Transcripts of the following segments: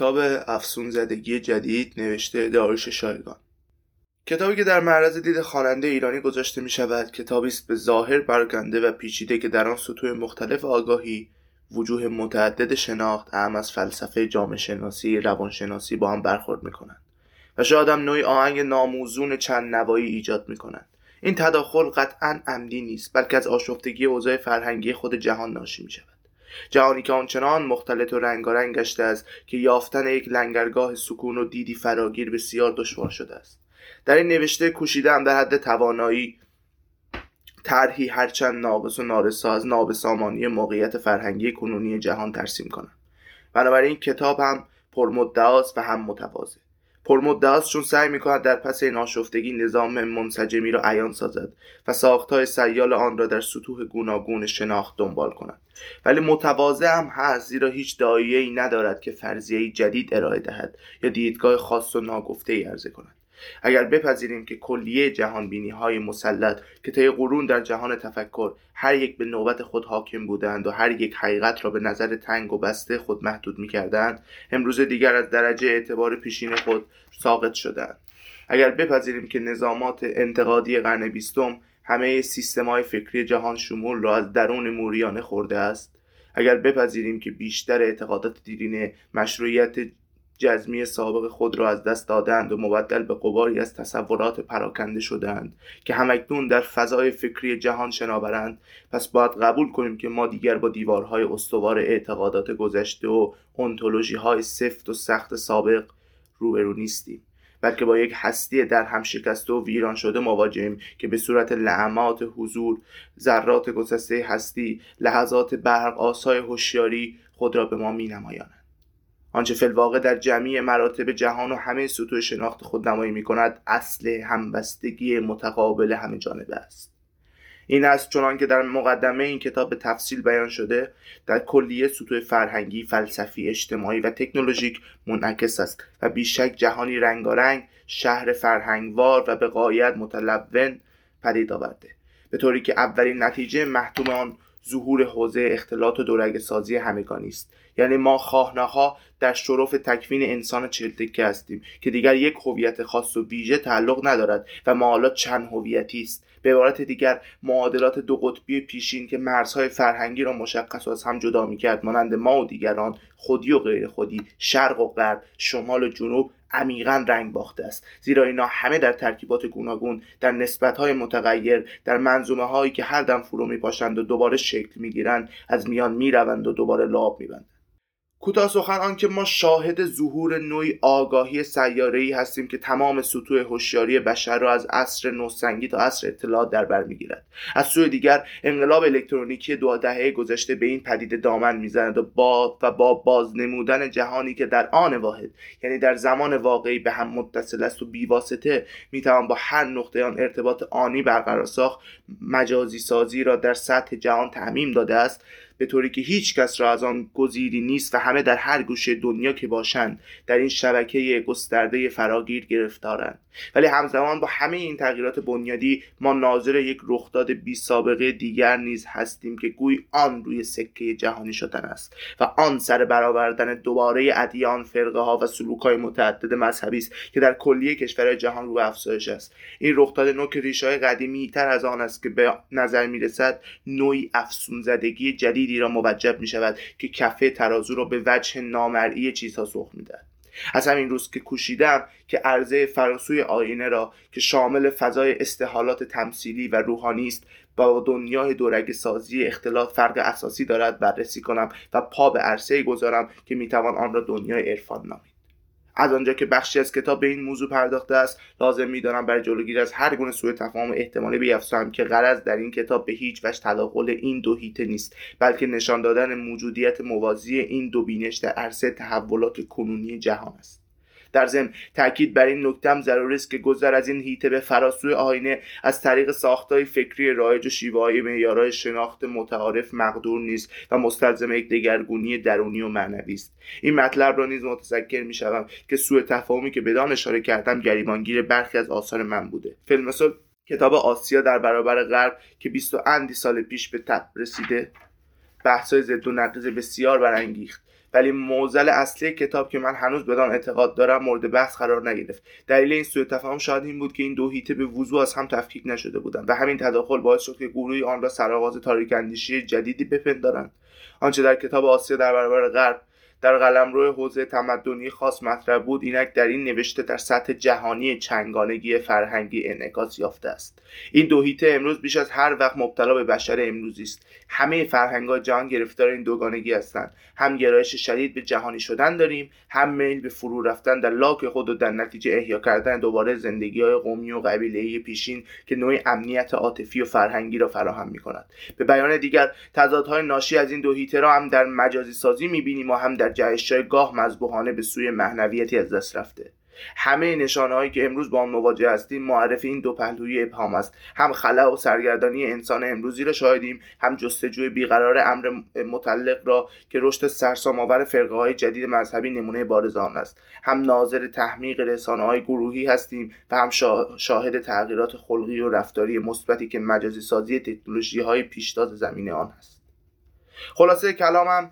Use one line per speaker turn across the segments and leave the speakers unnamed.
کتاب افسون زدگی جدید نوشته داریش شایگان. کتابی که در معرض دید خواننده ایرانی گذاشته می شود کتابی است به ظاهر برگنده و پیچیده که در آن سطوح مختلف آگاهی وجوه متعدد شناخت اهم از فلسفه جامعه شناسی روانشناسی با هم برخورد می کنند و شاید هم نوعی آهنگ ناموزون چند نوایی ایجاد می کنند این تداخل قطعا عمدی نیست بلکه از آشفتگی اوضاع فرهنگی خود جهان ناشی می شود جهانی که آنچنان مختلط و رنگارنگ گشته است که یافتن یک لنگرگاه سکون و دیدی فراگیر بسیار دشوار شده است. در این نوشته کوشیدم در حد توانایی طرحی هرچند ناقص و نارسا از نابسامانی موقعیت فرهنگی کنونی جهان ترسیم کنم. بنابراین کتاب هم پرمدعاست و هم متواضع. پرمدعاست چون سعی می‌کند در پس این آشفتگی نظام منسجمی را عیان سازد و ساختهای سیال آن را در سطوح گوناگون شناخت دنبال کند. ولی متواضع هم هست زیرا هیچ دایه ای ندارد که فرضیه جدید ارائه دهد یا دیدگاه خاص و ناگفته ای عرضه کند. اگر بپذیریم که کلیه جهان بینی های مسلط که طی قرون در جهان تفکر هر یک به نوبت خود حاکم بودند و هر یک حقیقت را به نظر تنگ و بسته خود محدود می کردند امروز دیگر از درجه اعتبار پیشین خود ساقط شدند اگر بپذیریم که نظامات انتقادی قرن بیستم همه های فکری جهان شمول را از درون موریانه خورده است. اگر بپذیریم که بیشتر اعتقادات دیرینه مشروعیت جزمی سابق خود را از دست دادند و مبدل به قباری از تصورات پراکنده شدند که همکنون در فضای فکری جهان شناورند پس باید قبول کنیم که ما دیگر با دیوارهای استوار اعتقادات گذشته و انتولوژی های سفت و سخت سابق روبرو نیستیم. بلکه با یک هستی در هم شکسته و ویران شده مواجهیم که به صورت لعمات حضور ذرات گسسته هستی لحظات برق آسای هوشیاری خود را به ما می نمایانند. آنچه فلواقع در جمعی مراتب جهان و همه سطوح شناخت خود نمایی می کند اصل همبستگی متقابل همه جانبه است این است چنان که در مقدمه این کتاب به تفصیل بیان شده در کلیه سطوح فرهنگی، فلسفی، اجتماعی و تکنولوژیک منعکس است و بیشک جهانی رنگارنگ، شهر فرهنگوار و به قایت متلون پدید آورده. به طوری که اولین نتیجه محتوم آن ظهور حوزه اختلاط و دورگ سازی همگانی است. یعنی ما خواه در شرف تکوین انسان چلتکه هستیم که دیگر یک هویت خاص و ویژه تعلق ندارد و ما حالا چند هویتی است. به عبارت دیگر معادلات دو قطبی پیشین که مرزهای فرهنگی را مشخص و از هم جدا می‌کرد مانند ما و دیگران خودی و غیر خودی شرق و غرب شمال و جنوب عمیقا رنگ باخته است. زیرا اینا همه در ترکیبات گوناگون در نسبتهای متغیر در منظومه هایی که هر دم فرو میپاشند و دوباره شکل می‌گیرند از میان می‌روند و دوباره لاب میبندند. کوتاه سخن آنکه ما شاهد ظهور نوعی آگاهی ای هستیم که تمام سطوح هوشیاری بشر را از عصر نوسنگی تا عصر اطلاعات در بر می‌گیرد. از سوی دیگر انقلاب الکترونیکی دو دهه گذشته به این پدیده دامن می‌زند و با و با بازنمودن جهانی که در آن واحد یعنی در زمان واقعی به هم متصل است و بیواسطه می‌توان با هر نقطه آن ارتباط آنی برقرار ساخت مجازی سازی را در سطح جهان تعمیم داده است. به طوری که هیچ کس را از آن گزیری نیست و همه در هر گوشه دنیا که باشند در این شبکه گسترده فراگیر گرفتارند. ولی همزمان با همه این تغییرات بنیادی ما ناظر یک رخداد بی سابقه دیگر نیز هستیم که گوی آن روی سکه جهانی شدن است و آن سر برآوردن دوباره ادیان فرقه ها و سلوک های متعدد مذهبی است که در کلیه کشور جهان رو افزایش است. این رخداد نو که قدیمی تر از آن است که به نظر می رسد نوعی افسون زدگی جدیدی را موجب می شود که کفه ترازو را به وجه نامرئی چیزها سخ می از همین روز که کوشیدم که عرضه فراسوی آینه را که شامل فضای استحالات تمثیلی و روحانی است با دنیای دورگ سازی اختلاط فرق اساسی دارد بررسی کنم و پا به عرصه گذارم که می‌توان آن را دنیای عرفان نامید. از آنجا که بخشی از کتاب به این موضوع پرداخته است لازم می‌دانم برای جلوگیری از هر گونه سوء تفاهم احتمالی بیافزایم که غرض در این کتاب به هیچ وجه تداخل این دو هیته نیست بلکه نشان دادن موجودیت موازی این دو بینش در عرصه تحولات کنونی جهان است. در ضمن تاکید بر این نکته ضروری است که گذر از این هیته به فراسوی آینه از طریق ساختای فکری رایج و شیوه های معیارهای شناخت متعارف مقدور نیست و مستلزم یک دگرگونی درونی و معنوی است. این مطلب را نیز متذکر می‌شوم که سوء تفاهمی که بدان اشاره کردم گریبانگیر برخی از آثار من بوده. فیلم مثل کتاب آسیا در برابر غرب که بیست و اندی سال پیش به تب رسیده بحث ضد و نقیض بسیار برانگیخت. ولی موزل اصلی کتاب که من هنوز بدان اعتقاد دارم مورد بحث قرار نگرفت. دلیل این سوء تفاهم شاید این بود که این دو هیته به وضوح از هم تفکیک نشده بودند و همین تداخل باعث شد که گروهی آن را سرآغاز تاریک اندیشی جدیدی بپندارند. آنچه در کتاب آسیا در برابر غرب در قلمرو حوزه تمدنی خاص مطرح بود اینک در این نوشته در سطح جهانی چنگانگی فرهنگی انعکاس یافته است. این دو هیته امروز بیش از هر وقت مبتلا به بشر امروزی است. همه فرهنگ‌ها جهان گرفتار این دوگانگی هستند هم گرایش شدید به جهانی شدن داریم هم میل به فرو رفتن در لاک خود و در نتیجه احیا کردن دوباره زندگی های قومی و قبیله‌ای پیشین که نوعی امنیت عاطفی و فرهنگی را فراهم می کند به بیان دیگر تضادهای ناشی از این دو هیته را هم در مجازی سازی می‌بینیم و هم در جهش‌های گاه مذبوحانه به سوی معنویتی از دست رفته. همه نشانه هایی که امروز با آن مواجه هستیم معرف این دو پهلوی ابهام است. هم خلا و سرگردانی انسان امروزی را شاهدیم هم جستجوی بیقرار امر متعلق را که رشد سرسام آور فرقه های جدید مذهبی نمونه بارز آن است. هم ناظر تحمیق رسانه های گروهی هستیم و هم شاهد تغییرات خلقی و رفتاری مثبتی که مجازی سازی تکنولوژی های پیشتاز زمینه آن است خلاصه کلامم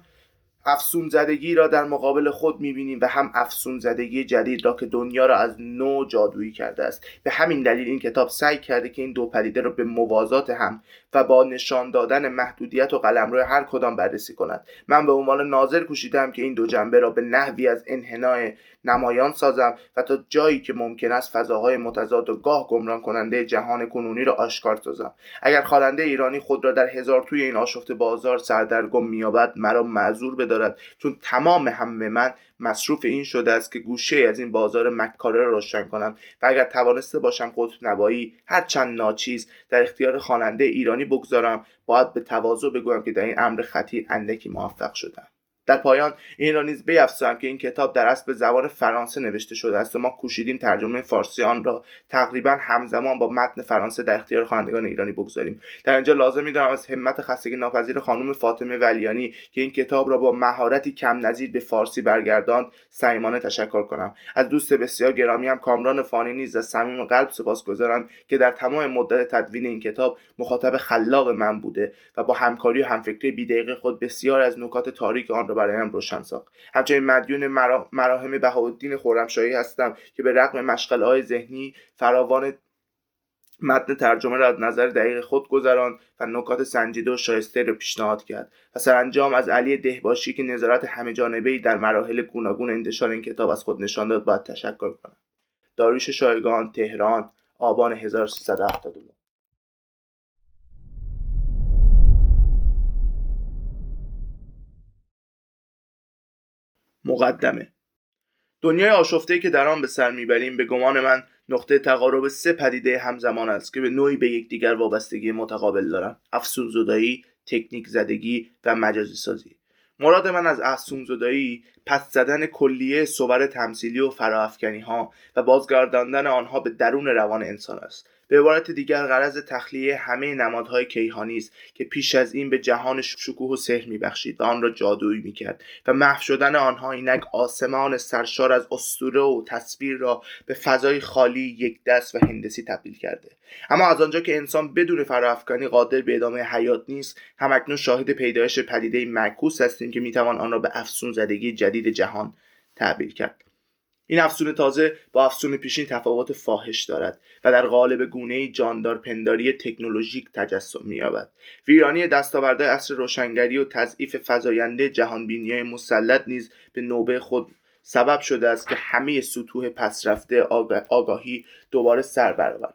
افسون زدگی را در مقابل خود می‌بینیم و هم افسون زدگی جدید را که دنیا را از نو جادویی کرده است. به همین دلیل این کتاب سعی کرده که این دو پدیده را به موازات هم و با نشان دادن محدودیت و قلمرو هر کدام بررسی کند. من به عنوان ناظر کوشیدم که این دو جنبه را به نحوی از انحنای نمایان سازم و تا جایی که ممکن است فضاهای متضاد و گاه گمران کننده جهان کنونی را آشکار سازم. اگر خواننده ایرانی خود را در هزار توی این آشفت بازار سردرگم مییابد مرا معذور بدارد چون تمام همه من مصروف این شده است که گوشه از این بازار مکاره را روشن کنم و اگر توانسته باشم قطب نبایی هر چند ناچیز در اختیار خواننده ایرانی بگذارم باید به تواضع بگویم که در این امر خطیر اندکی موفق شدم. در پایان این را نیز بیافزایم که این کتاب در اصل به زبان فرانسه نوشته شده است و ما کوشیدیم ترجمه فارسی آن را تقریبا همزمان با متن فرانسه در اختیار خوانندگان ایرانی بگذاریم. در اینجا لازم می‌دانم از همت خستگی ناپذیر خانم فاطمه ولیانی که این کتاب را با مهارتی کم نظیر به فارسی برگرداند صمیمانه تشکر کنم. از دوست بسیار گرامی هم کامران فانی نیز از صمیم قلب سپاسگزارم که در تمام مدت تدوین این کتاب مخاطب خلاق من بوده و با همکاری و همفکری بیدقیق خود بسیار از نکات تاریک آن را برایم روشن ساخت همچنین مدیون مراهم بهاءالدین خرمشاهی هستم که به رغم مشغله های ذهنی فراوان متن ترجمه را از نظر دقیق خود گذران و نکات سنجیده و شایسته را پیشنهاد کرد و سرانجام از علی دهباشی که نظارت همه جانبه در مراحل گوناگون انتشار این کتاب از خود نشان داد باید تشکر کنم. داریوش شایگان تهران آبان 1379 مقدمه. دنیای آشفته که در آن به سر می‌بریم به گمان من نقطه تقارب سه پدیده همزمان است که به نوعی به یکدیگر وابستگی متقابل دارند افسون زدایی تکنیک زدگی و مجازی سازی. مراد من از افسون زدایی پس زدن کلیه صور تمثیلی و فراافکنی ها و بازگرداندن آنها به درون روان انسان است. به عبارت دیگر غرض تخلیه همه نمادهای کیهانی است که پیش از این به جهان شکوه و سحر میبخشید و آن را جادویی می‌کرد و محو شدن آنها اینک آسمان سرشار از اسطوره و تصویر را به فضای خالی یک دست و هندسی تبدیل کرده. اما از آنجا که انسان بدون فراافکنی قادر به ادامه حیات نیست همکنون شاهد پیدایش پدیده معکوس هستیم که می‌توان آن را به افسون زدگی جدید جهان تعبیر کرد. این افسون تازه با افسون پیشین تفاوت فاحش دارد و در قالب گونه جاندار پنداری تکنولوژیک تجسم می‌یابد. ویرانی دستاوردهای عصر روشنگری و تضعیف فزاینده جهانبینی مسلط نیز به نوبه خود سبب شده است که همه سطوح پسرفته آگاهی دوباره سر برآورند.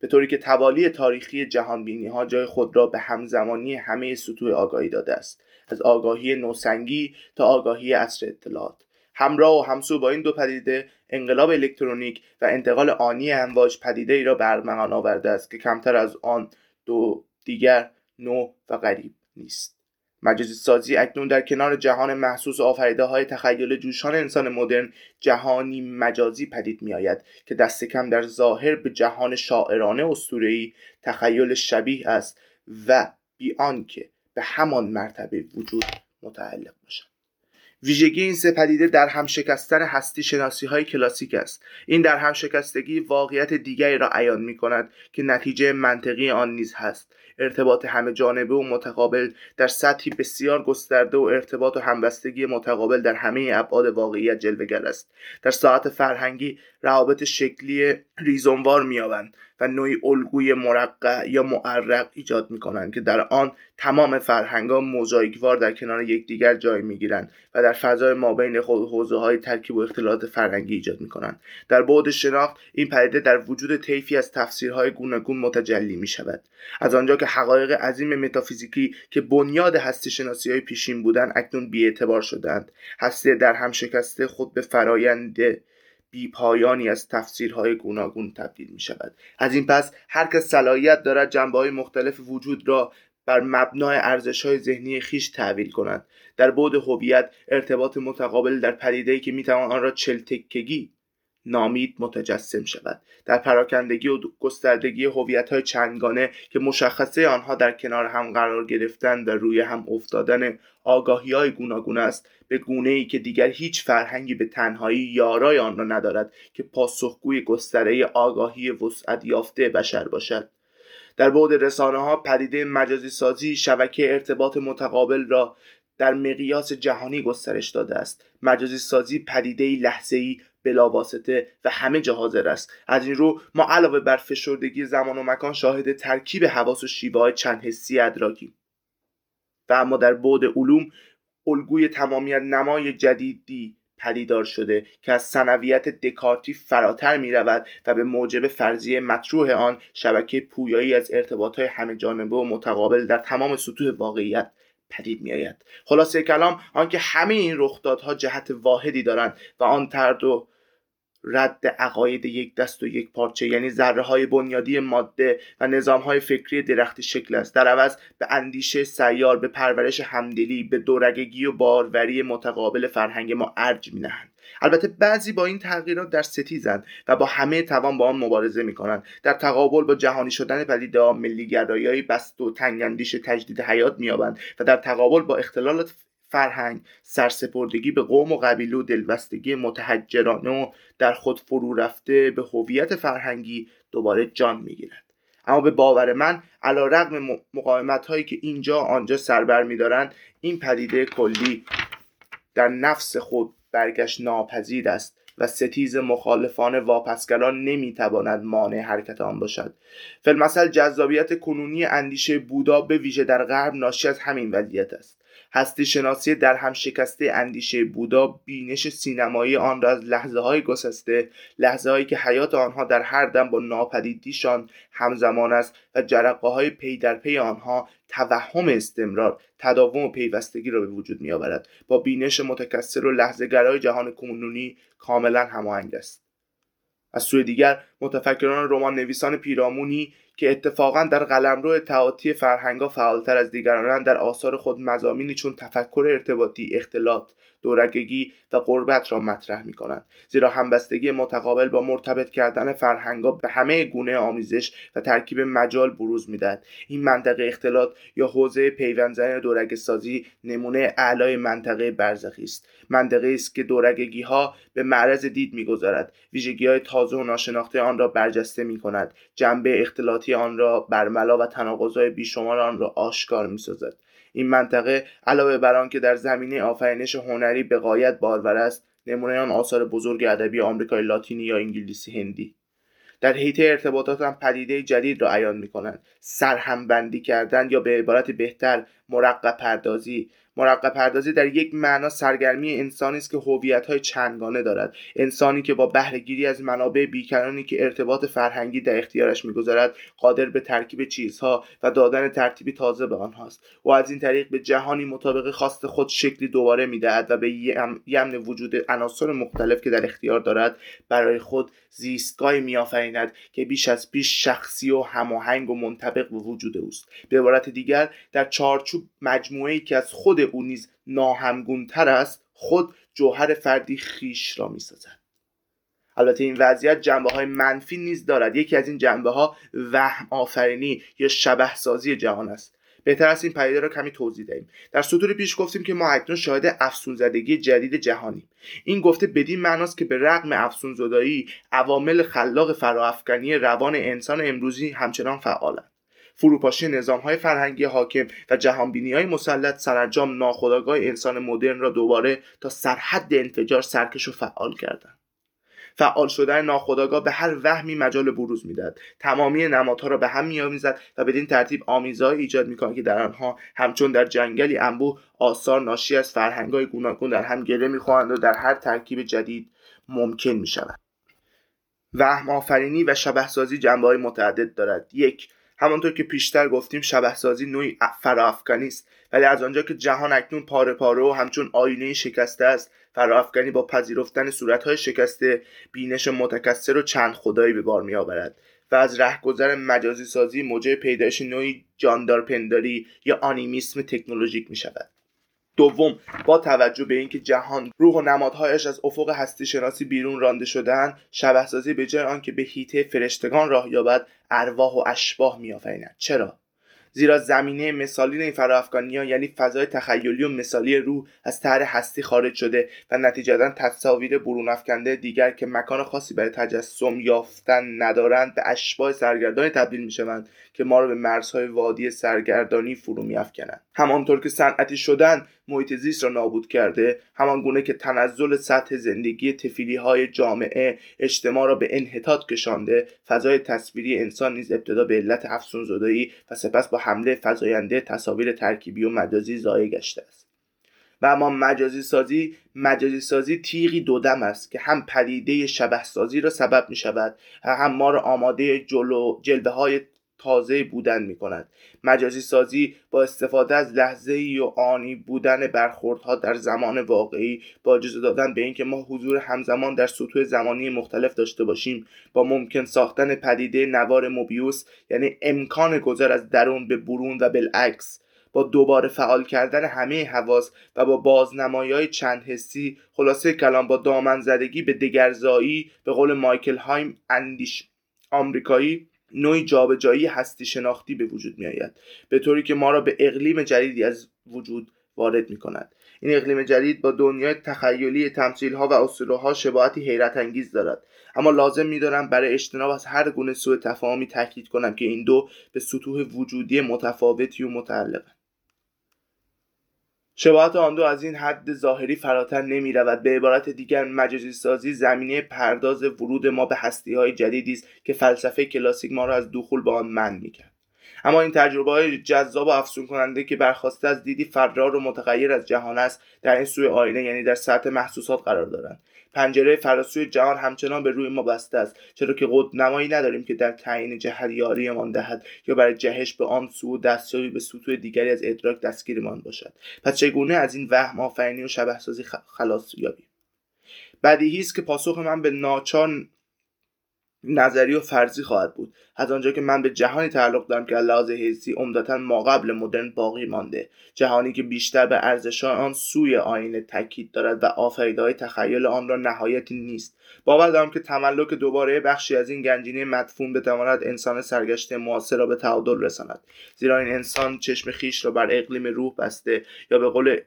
به طوری که توالی تاریخی جهانبینی ها جای خود را به همزمانی همه سطوح آگاهی داده است. از آگاهی نوسنگی تا آگاهی عصر اطلاعات. همراه و همسو با این دو پدیده انقلاب الکترونیک و انتقال آنی امواج پدیده ای را برمغان آورده است که کمتر از آن دو دیگر نو و غریب نیست. مجازی سازی اکنون در کنار جهان محسوس آفریده های تخیل جوشان انسان مدرن جهانی مجازی پدید می آید که دست کم در ظاهر به جهان شاعرانه اسطوره‌ای تخیل شبیه است و بی آنکه به همان مرتبه وجود متعلق باشد. ویژگی این سه پدیده در هم شکستن هستی شناسی های کلاسیک است. این در هم شکستگی واقعیت دیگری را عیان می کند که نتیجه منطقی آن نیز هست. ارتباط همه جانبه و متقابل در سطحی بسیار گسترده و ارتباط و همبستگی متقابل در همه ابعاد واقعیت جلوگر است. در ساعت فرهنگی روابط شکلی ریزونوار مییابند. و نوعی الگوی مرقع یا معرق ایجاد می کنند که در آن تمام فرهنگ ها موزاییکوار در کنار یکدیگر جای می گیرند و در فضای مابین حوزه های ترکیب و اختلاط فرهنگی ایجاد می کنند در بعد شناخت این پدیده در وجود طیفی از تفسیرهای گوناگون متجلی می شود از آنجا که حقایق عظیم متافیزیکی که بنیاد هستی شناسی های پیشین بودند اکنون بیاعتبار شدند هستی در هم شکسته خود به فرایند پایانی از تفسیرهای گوناگون تبدیل می شود از این پس هر کس صلاحیت دارد جنبه های مختلف وجود را بر مبنای ارزش های ذهنی خیش تحویل کند. در بعد هویت ارتباط متقابل در پدیده‌ای که می‌توان آن را چلتکگی نامید متجسم شود. در پراکندگی و گستردگی هویت های چندگانه که مشخصه آنها در کنار هم قرار گرفتن و روی هم افتادن آگاهی های گوناگون است به گونه ای که دیگر هیچ فرهنگی به تنهایی یارای آن را ندارد که پاسخگوی گستره آگاهی وسعت یافته بشر باشد. در بعد رسانه ها پدیده مجازی سازی شبکه ارتباط متقابل را در مقیاس جهانی گسترش داده است. مجازی سازی پدیده لحظه ای بلاواسطه و همه جا حاضر است. از این رو ما علاوه بر فشردگی زمان و مکان شاهد ترکیب حواس و شیوه های چند حسی ادراکیم. و اما در بعد علوم الگوی تمامیت نمای جدیدی پدیدار شده که از سنویت دکارتی فراتر می رود و به موجب فرضیه مطروح آن شبکه پویایی از ارتباط های همه جانبه و متقابل در تمام سطوح واقعیت پدید می آید خلاصه کلام آنکه همه این رخدادها جهت واحدی دارند و آن ترد و رد عقاید یک دست و یک پارچه یعنی ذره های بنیادی ماده و نظام های فکری درخت شکل است. در عوض به اندیشه سیار به پرورش همدلی به دورگگی و باروری متقابل فرهنگ ما ارج می نهند البته بعضی با این تغییرات در ستیزند و با همه توان با آن مبارزه می کنند در تقابل با جهانی شدن پدیده ها ملی بست و تنگاندیش تجدید حیات مییابند و در تقابل با اختلالات فرهنگ سرسپردگی به قوم و قبیله و دلبستگی متحجرانه و در خود فرو رفته به هویت فرهنگی دوباره جان می‌گیرد. اما به باور من علا رقم مقاومت هایی که اینجا آنجا سربر میدارند این پدیده کلی در نفس خود برگشت ناپذیر است و ستیز مخالفان واپسگرا نمی‌تواند مانع حرکت آن باشد. فی‌المثل جذابیت کنونی اندیشه بودا به ویژه در غرب ناشی از همین وضعیت است. هستی شناسی در هم شکسته اندیشه بودا بینش سینمایی آن را از لحظه های گسسته لحظه هایی که حیات آنها در هر دم با ناپدیدیشان همزمان است و جرقه های پی در پی آنها توهم استمرار تداوم و پیوستگی را به وجود می آورد با بینش متکثر و لحظه گرای جهان کنونی کاملا هماهنگ است. از سوی دیگر متفکران رمان نویسان پیرامونی که اتفاقا در قلمرو تعاطی فرهنگا فعالتر از دیگرانند در آثار خود مزامینی چون تفکر ارتباطی اختلاط دورگگی و قربت را مطرح می کنند زیرا همبستگی متقابل با مرتبط کردن فرهنگا به همه گونه آمیزش و ترکیب مجال بروز می‌دهد. این منطقه اختلاط یا حوزه پیوندزن دورگ سازی نمونه اعلای منطقه برزخی است. منطقه است که دورگگی ها به معرض دید می‌گذارد. ویژگی های تازه و ناشناخته آن را برجسته می کند جنبه اختلاطی آن را برملا و تناقضهای بیشمار آن را آشکار می سازد این منطقه علاوه بر آنکه در زمینه آفرینش هنری به قایت بارور است نمونه آن آثار بزرگ ادبی آمریکای لاتینی یا انگلیسی هندی. در حیطه ارتباطات هم پدیده جدید را عیان می کنند سرهمبندی کردن یا به عبارت بهتر مرقب پردازی. مرقب پردازی در یک معنا سرگرمی انسانی است که های چندگانه دارد. انسانی که با بهرهگیری از منابع بیکرانی که ارتباط فرهنگی در اختیارش می‌گذارد قادر به ترکیب چیزها و دادن ترتیبی تازه به آنهاست. و از این طریق به جهانی مطابق خواست خود شکلی دوباره می‌دهد و به یمن وجود عناصر مختلف که در اختیار دارد برای خود زیستگاهی میآفریند که بیش از پیش شخصی و هماهنگ و منطبق به وجود اوست. به عبارت دیگر در چارچوب مجموعه ای که از خود او نیز ناهمگونتر است خود جوهر فردی خیش را می‌سازد. البته این وضعیت جنبه های منفی نیز دارد. یکی از این جنبه ها وهم آفرینی یا شبه سازی جهان است. بهتر است این پدیده را کمی توضیح دهیم. در سطور پیش گفتیم که ما اکنون شاهد افسون زدگی جدید جهانیم. این گفته بدین معناست که به رغم افسون زدایی عوامل خلاق فراافکنی روان انسان امروزی همچنان فعالند. فروپاشی نظام های فرهنگی حاکم و جهانبینی های مسلط سرانجام ناخودآگاه انسان مدرن را دوباره تا سرحد انفجار سرکش و فعال کردند. فعال شدن ناخودآگاه به هر وهمی مجال بروز می‌داد تمامی نمادها را به هم میآمیزد و بدین ترتیب آمیزهایی ایجاد می‌کند که در آنها همچون در جنگلی انبوه آثار ناشی از فرهنگهای گوناگون در هم گره می‌خواهند و در هر ترکیب جدید ممکن می‌شود. وهم آفرینی و شبهسازی جنبه های متعدد دارد. یک همانطور که پیشتر گفتیم شبهسازی نوعی فراافکنی است. ولی از آنجا که جهان اکنون پاره پاره و همچون آینه شکسته است فراافکنی با پذیرفتن صورتهای شکسته بینش متکثر و چند خدایی به بار میآورد. و از رهگذر مجازی سازی موجب پیدایش نوعی جاندارپنداری یا آنیمیسم تکنولوژیک می شود دوم با توجه به اینکه جهان روح و نمادهایش از افق هستی شناسی بیرون رانده شدن شبهسازی به جای آنکه به هیته فرشتگان راه یابد ارواح و اشباح میآفریند. چرا؟ زیرا زمینه مثالی این فراافغانی ها یعنی فضای تخیلی و مثالی روح از طرح هستی خارج شده و نتیجتا تصاویر برون افکنده دیگر که مکان خاصی برای تجسم یافتن ندارند به اشباه سرگردانی تبدیل می‌شوند. که ما را به مرزهای وادی سرگردانی فرو میافکنند همانطور که صنعتی شدن محیط زیست را نابود کرده همان گونه که تنزل سطح زندگی تفیلی های جامعه اجتماع را به انحطاط کشانده فضای تصویری انسان نیز ابتدا به علت افسونزدایی و سپس با حمله فزاینده تصاویر ترکیبی و مجازی ضایع گشته است. و اما مجازی سازی مجازی سازی تیغی دودم است که هم پدیده شبه سازی را سبب می شود هم ما را آماده جلو جلوه های تازه بودن می کند مجازی سازی با استفاده از لحظه ای و آنی بودن برخوردها در زمان واقعی با اجازه دادن به اینکه ما حضور همزمان در سطوح زمانی مختلف داشته باشیم. با ممکن ساختن پدیده نوار موبیوس یعنی امکان گذر از درون به برون و بالعکس. با دوباره فعال کردن همه حواس و با بازنمایی های چند حسی خلاصه کلام با دامن زدگی به دگرزایی به قول مایکل هایم اندیش آمریکایی نوعی جابجایی هستی شناختی به وجود می آید به طوری که ما را به اقلیم جدیدی از وجود وارد می کند این اقلیم جدید با دنیای تخیلی تمثیل ها و اسطوره ها شباهتی حیرت انگیز دارد. اما لازم میدارم برای اجتناب از هر گونه سوء تفاهمی تاکید کنم که این دو به سطوح وجودی متفاوتی و متعلقند. شباهت آن دو از این حد ظاهری فراتر نمی رود به عبارت دیگر مجازی سازی زمینه پرداز ورود ما به هستی های جدیدی است که فلسفه کلاسیک ما را از دخول به آن من می کرد. اما این تجربه های جذاب و افسون کننده که برخواسته از دیدی فرار و متغیر از جهان است در این سوی آینه یعنی در سطح محسوسات قرار دارند پنجره فراسوی جهان همچنان به روی ما بسته است. چرا که قد نمایی نداریم که در تعیین جهت یاریمان دهد یا برای جهش به آن سو دستیابی به سطوح دیگری از ادراک دستگیرمان باشد. پس چگونه از این وهم آفرینی و شبهسازی خلاص یابیم؟ بدیهی است که پاسخ من به ناچار نظری و فرضی خواهد بود. از آنجا که من به جهانی تعلق دارم که لحاظ حسی عمدتا ما قبل مدرن باقی مانده. جهانی که بیشتر به ارزش آن سوی آینه تاکید دارد و آفریدهای تخیل آن را نهایتی نیست. باور دارم که تملک دوباره بخشی از این گنجینه مدفون بتواند انسان سرگشته معاصر را به تعادل رساند. زیرا این انسان چشم خیش را بر اقلیم روح بسته یا به قول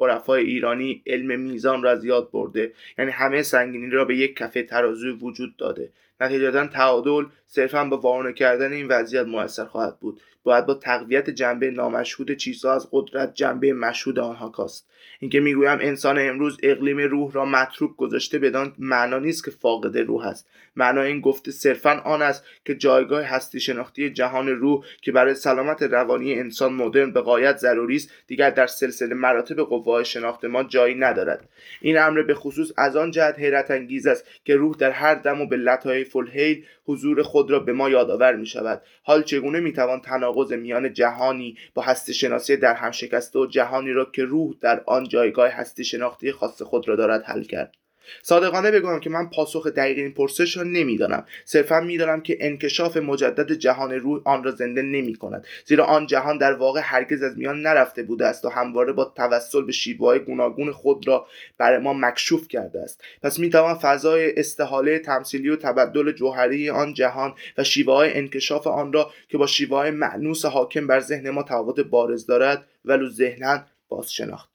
عرفای ایرانی علم میزان را از یاد برده. یعنی همه سنگینی را به یک کفه ترازوی وجود داده. نتیجتا تعادل صرفا با وارونه کردن این وضعیت موثر خواهد بود. باید با تقویت جنبه نامشهود چیزها از قدرت جنبه مشهود آنها کاست. اینکه می‌گویم انسان امروز اقلیم روح را متروک گذاشته بدان معنا نیست که فاقد روح است. معنا این گفته صرفا آن است که جایگاه هستی شناختی جهان روح که برای سلامت روانی انسان مدرن به قایت ضروری است دیگر در سلسله مراتب قوای شناخت ما جایی ندارد. این امر به خصوص از آن جهت حیرت انگیز است که روح در هر دم و به لطایف الحیل حضور خود را به ما یادآور می شود حال چگونه می توان تناقض میان جهانی با هستی شناسی در هم شکسته و جهانی را که روح در جایگاه هستی شناختی خاص خود را دارد حل کرد. صادقانه بگویم که من پاسخ دقیق این پرسش را نمی‌دانم. صرفا می‌دانم که انکشاف مجدد جهان روح آن را زنده نمی کند زیرا آن جهان در واقع هرگز از میان نرفته بوده است و همواره با توسل به شیوههای گوناگون خود را بر ما مکشوف کرده است. پس می‌توان فضای استحاله تمثیلی و تبدل جوهری آن جهان و شیوه های انکشاف آن را که با شیوه های معنوس حاکم بر ذهن ما تفاوت بارز دارد ولو ذهنا باز شناخت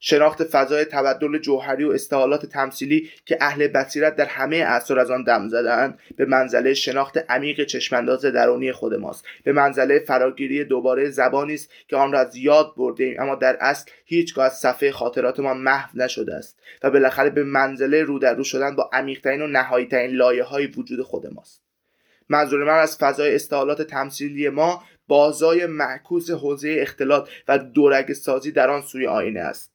شناخت فضای تبدل جوهری و استحالات تمثیلی که اهل بصیرت در همه اعصار از آن دم زدند به منزله شناخت عمیق چشمانداز درونی خود ماست. به منزله فراگیری دوباره زبانی است که آن را از یاد برده ایم اما در اصل هیچگاه از صفحه خاطرات ما محو نشده است و بالاخره به منزله رو در رو شدن با عمیقترین و نهاییترین لایه های وجود خود ماست. منظور من از فضای استحالات تمثیلی ما بازای معکوس حوزه اختلاط و دورگ سازی در آن سوی آینه است.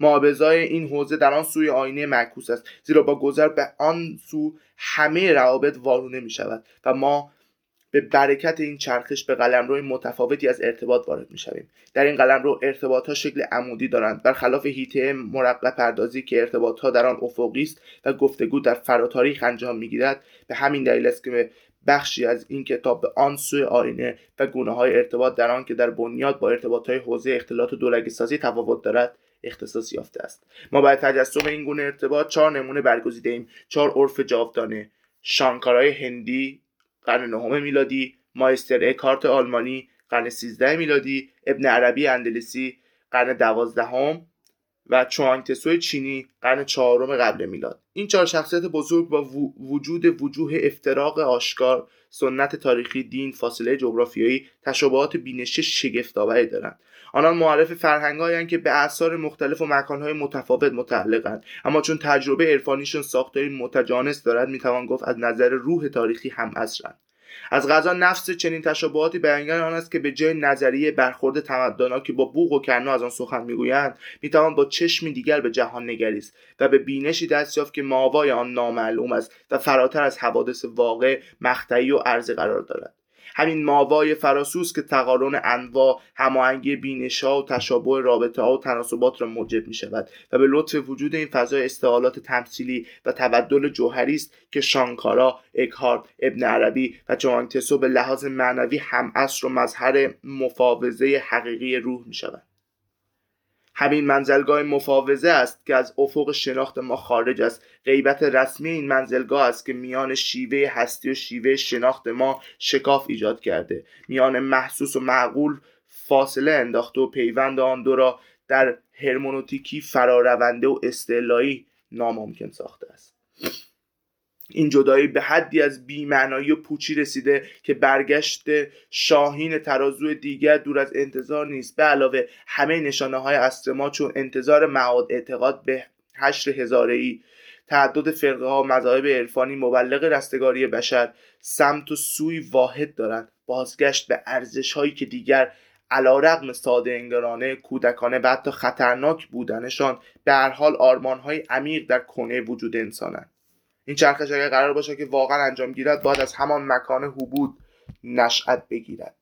معابزای این حوزه در آن سوی آینه معکوس است زیرا با گذر به آن سو همه روابط وارونه می شود و ما به برکت این چرخش به قلمرو متفاوتی از ارتباط وارد می شویم در این قلمرو ارتباط ها شکل عمودی دارند برخلاف هیته مرقع پردازی که ارتباط ها در آن افقی است و گفتگو در فراتاریخ انجام می گیرد به همین دلیل است که بخشی از این کتاب به آن سوی آینه و گونه های ارتباط در آن که در بنیاد با ارتباط های حوزه اختلاط و دولگی سازی تفاوت دارد اختصاص یافته است. ما باید تجسم این گونه ارتباط چهار نمونه برگزیده ایم. چهار عرف جاودانه. شانکارای هندی قرن نهم میلادی مایستر اکارت آلمانی قرن 13 میلادی ابن عربی اندلسی قرن دوازدهم و چوانگ چینی قرن چهارم قبل میلاد. این چهار شخصیت بزرگ با وجود وجوه افتراق آشکار سنت تاریخی دین فاصله جغرافیایی تشابهات بینشی شگفتآوری دارند. آنان معرف فرهنگهایند که به اثار مختلف و مکانهای متفاوت متعلقند. اما چون تجربه عرفانیشون ساختاری متجانس دارد می‌توان گفت از نظر روح تاریخی هم اصرند از غذا نفس چنین تشابهاتی بیانگر آن است که به جای نظریه برخورد تمدنها که با بوق و کرنا از آن سخن می‌گویند می‌توان با چشمی دیگر به جهان نگریست و به بینشی دست یافت که ماوای آن نامعلوم است و فراتر از حوادث واقع مقطعی و ارزی قرار دارد. همین ماوای فراسوس که تقارن انواع هماهنگی بینشها و تشابه رابطه ها و تناسبات را موجب می شود و به لطف وجود این فضای استعالات تمثیلی و تبدل جوهری است که شانکارا اکهارت ابن عربی و جوانتسو به لحاظ معنوی هم اصر و مظهر مفاوضه حقیقی روح می شود همین منزلگاه مفاوضه است که از افق شناخت ما خارج است. غیبت رسمی این منزلگاه است که میان شیوه هستی و شیوه شناخت ما شکاف ایجاد کرده. میان محسوس و معقول فاصله انداخته و پیوند آن دو را در هرمونوتیکی فرارونده و استعلایی ناممکن ساخته است. این جدایی به حدی از بیمعنایی و پوچی رسیده که برگشت شاهین ترازو دیگر دور از انتظار نیست. به علاوه همه نشانه های اصر ما چون انتظار معاد اعتقاد به حشر هزاره ای تعدد فرقه ها مذاهب عرفانی مبلغ رستگاری بشر سمت و سوی واحد دارند. بازگشت به ارزش هایی که دیگر علا رقم ساده انگرانه کودکانه و حتی خطرناک بودنشان به هر حال آرمان های عمیق در کنه وجود انسانند. این چرخش اگر قرار باشه که واقعا انجام گیرد باید از همان مکان حبود نشأت بگیرد.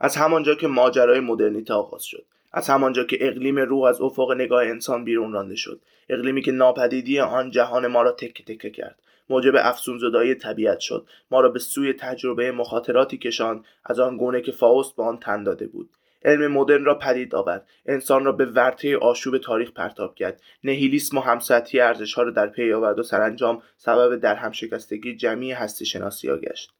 از همانجا که ماجرای مدرنیته آغاز شد. از همانجا که اقلیم روح از افق نگاه انسان بیرون رانده شد. اقلیمی که ناپدیدی آن جهان ما را تکه تکه کرد. موجب افسون زدایی طبیعت شد. ما را به سوی تجربه مخاطراتی کشان از آن گونه که فاوست به آن تن داده بود. علم مدرن را پدید آورد. انسان را به ورطه آشوب تاریخ پرتاب کرد. نهیلیسم و همسطحی ارزشها را در پی آورد و سرانجام سبب در همشکستگی جمعی هستی شناسی گشت.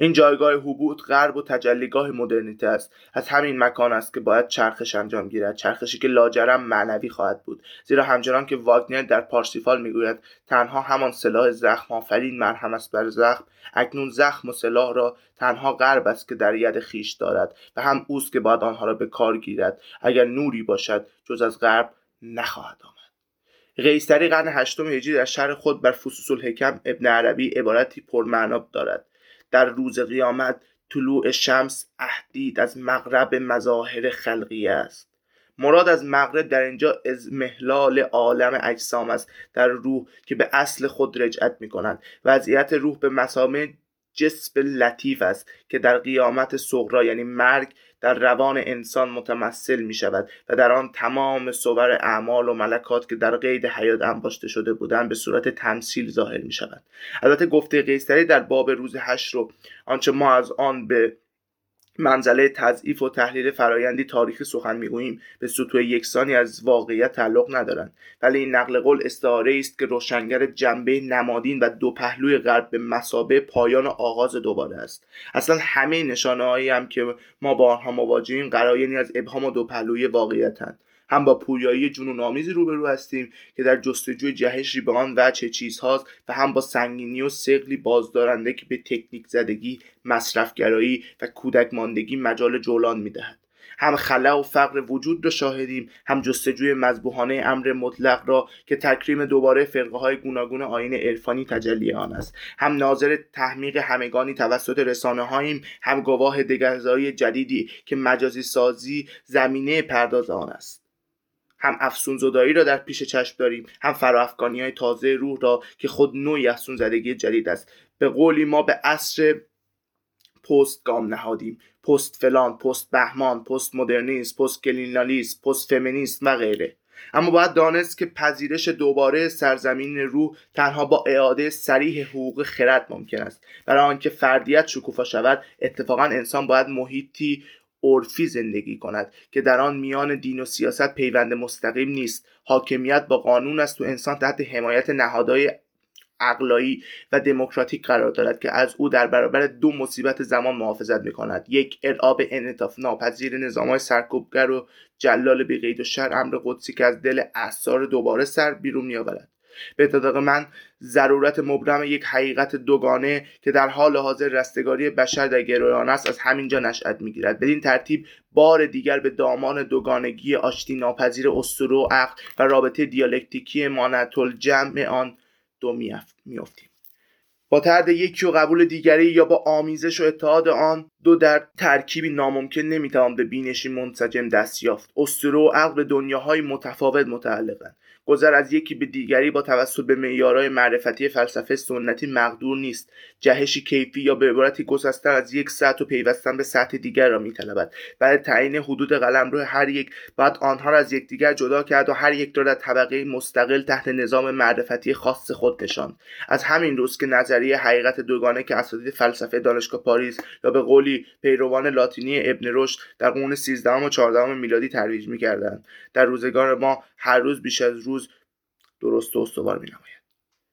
این جایگاه حبوط غرب و تجلیگاه مدرنیته است. از همین مکان است که باید چرخش انجام گیرد. چرخشی که لاجرم معنوی خواهد بود. زیرا همچنان که واگنر در پارسیفال می‌گوید تنها همان سلاح زخم آفرین مرهم است بر زخم. اکنون زخم و سلاح را تنها غرب است که در ید خیش دارد و هم اوست که باید آنها را به کار گیرد. اگر نوری باشد جز از غرب نخواهد آمد. قیصری قرن هشتم هجری در شهر خود بر فصوص الحکم ابن عربی عبارتی پرمعنا دارد. در روز قیامت طلوع شمس اهدید از مغرب مظاهر خلقیه است. مراد از مغرب در اینجا از محلال عالم اجسام است. در روح که به اصل خود رجعت می کنند وضعیت روح به مسامه جسب لطیف است که در قیامت صغرا یعنی مرگ در روان انسان متمثل می شود و در آن تمام صور اعمال و ملکات که در قید حیات انباشته شده بودند به صورت تمثیل ظاهر می شود البته گفته قیصری در باب روز هشت رو آنچه ما از آن به منزله تضعیف و تحلیل فرایندی تاریخی سخن می‌گوییم. به سطوح یکسانی از واقعیت تعلق ندارند. ولی این نقل قول استعاره است که روشنگر جنبه نمادین و دو پهلوی غرب به مسابه پایان و آغاز دوباره است. اصلا همه نشانه هایی هم که ما با آنها مواجهیم قرایانی از ابهام و دو پهلوی واقعیتند هم با پویایی جنون آمیزی روبرو هستیم که در جستجوی جهشی به آن وجه چیزهاست و هم با سنگینی و سقلی بازدارنده که به تکنیک زدگی مصرفگرایی و کودک ماندگی مجال جولان می‌دهد. هم خلا و فقر وجود را شاهدیم هم جستجوی مذبوحانه امر مطلق را که تکریم دوباره فرقه های گوناگون آین عرفانی تجلی آن است. هم ناظر تحمیق همگانی توسط رسانه هاییم هم گواه دگرزایی جدیدی که مجازی سازی زمینه پرداز آن است. هم افسون زدایی را در پیش چشم داریم هم فراافکانی های تازه روح را که خود نوعی افسون زدگی جدید است. به قولی ما به عصر پست گام نهادیم. پست فلان پست بهمان پست مدرنیست پست کلینالیست پست فمینیست و غیره. اما باید دانست که پذیرش دوباره سرزمین روح تنها با اعاده سریح حقوق خرد ممکن است. برای آنکه فردیت شکوفا شود اتفاقا انسان باید محیطی عرفی زندگی کند که در آن میان دین و سیاست پیوند مستقیم نیست. حاکمیت با قانون است و انسان تحت حمایت نهادهای اقلایی و دموکراتیک قرار دارد که از او در برابر دو مصیبت زمان محافظت می کند یک ارعاب انعطاف ناپذیر نظام های سرکوبگر و جلال بی و شر امر قدسی که از دل اثار دوباره سر بیرون می آورد به اعتقاد من ضرورت مبرم یک حقیقت دوگانه که در حال حاضر رستگاری بشر در گرویان است از همینجا نشأت می‌گیرد. بدین ترتیب بار دیگر به دامان دوگانگی آشتی ناپذیر اسطوره و عقل و رابطه دیالکتیکی مانت جمع آن دو میافتیم. با ترد یکی و قبول دیگری یا با آمیزش و اتحاد آن دو در ترکیبی ناممکن نمی‌توان به بینشی منسجم دست یافت. اسطوره و عقل به دنیاهای متفاوت متعلقند. گذر از یکی به دیگری با توسط به معیارهای معرفتی فلسفه سنتی مقدور نیست. جهشی کیفی یا به عبارتی گسستن از یک سطح و پیوستن به سطح دیگر را میطلبد. برای تعیین حدود قلمرو هر یک باید آنها را از یکدیگر جدا کرد و هر یک را در طبقه مستقل تحت نظام معرفتی خاص خود نشاند. از همین روز که نظریه حقیقت دوگانه که اساتید فلسفه دانشگاه پاریس یا به قولی پیروان لاتینی ابن رشد در قرون 13 و 14 میلادی ترویج می‌کردند. در روزگار ما هر روز بیش از روز درست و استوار مینماید.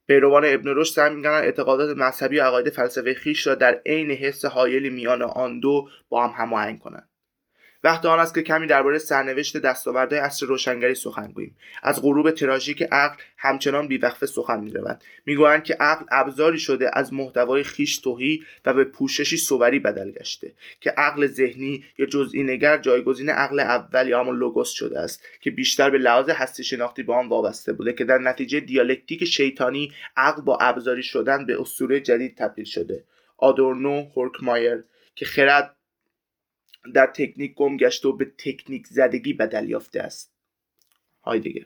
پیروان ابن رشد سعی می‌کنند اعتقادات مذهبی و عقاید فلسفه خیش را در عین حس حایلی میان آن دو با هم هماهنگ کنند وقت آن است که کمی درباره سرنوشت دستاوردهای عصر روشنگری سخن گوییم. از غروب تراژیک عقل همچنان بیوقفه سخن می‌روند می‌گویند که عقل ابزاری شده از محتوای خیش توهی و به پوششی صوری بدل گشته که عقل ذهنی یا جزئی نگر جایگزین عقل اول یا همون لوگوس شده است که بیشتر به لحاظ هستی شناختی با آن وابسته بوده که در نتیجه دیالکتیک شیطانی عقل با ابزاری شدن به اسطوره جدید تبدیل شده. آدورنو هورکمایر که خرد در تکنیک گم گشته و به تکنیک زدگی بدل یافته است. دیگه.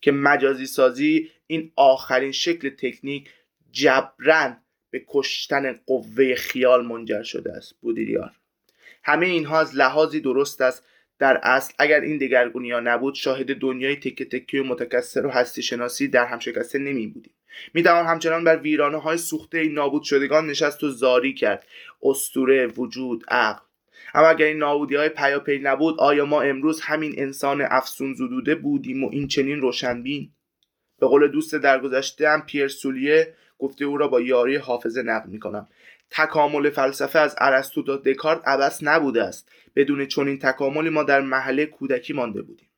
که مجازی سازی این آخرین شکل تکنیک جبران به کشتن قوه خیال منجر شده است. بودیریار همه اینها از لحاظی درست است. در اصل اگر این دگرگونی ها نبود شاهد دنیای تکه تکه و متکثر و هستی شناسی در هم شکسته نمی بودیم. می توان همچنان بر ویرانه های سوخته نابود شدگان نشست و زاری کرد. استوره وجود عقل. اما اگر این نابودی های پیاپی نبود آیا ما امروز همین انسان افسون زدوده بودیم و این چنین روشنبین؟ به قول دوست درگذشته هم پیر سولیه گفته او را با یاری حافظه نقل می کنم تکامل فلسفه از ارسطو تا دکارت عبس نبوده است. بدون چنین تکاملی ما در محله کودکی مانده بودیم.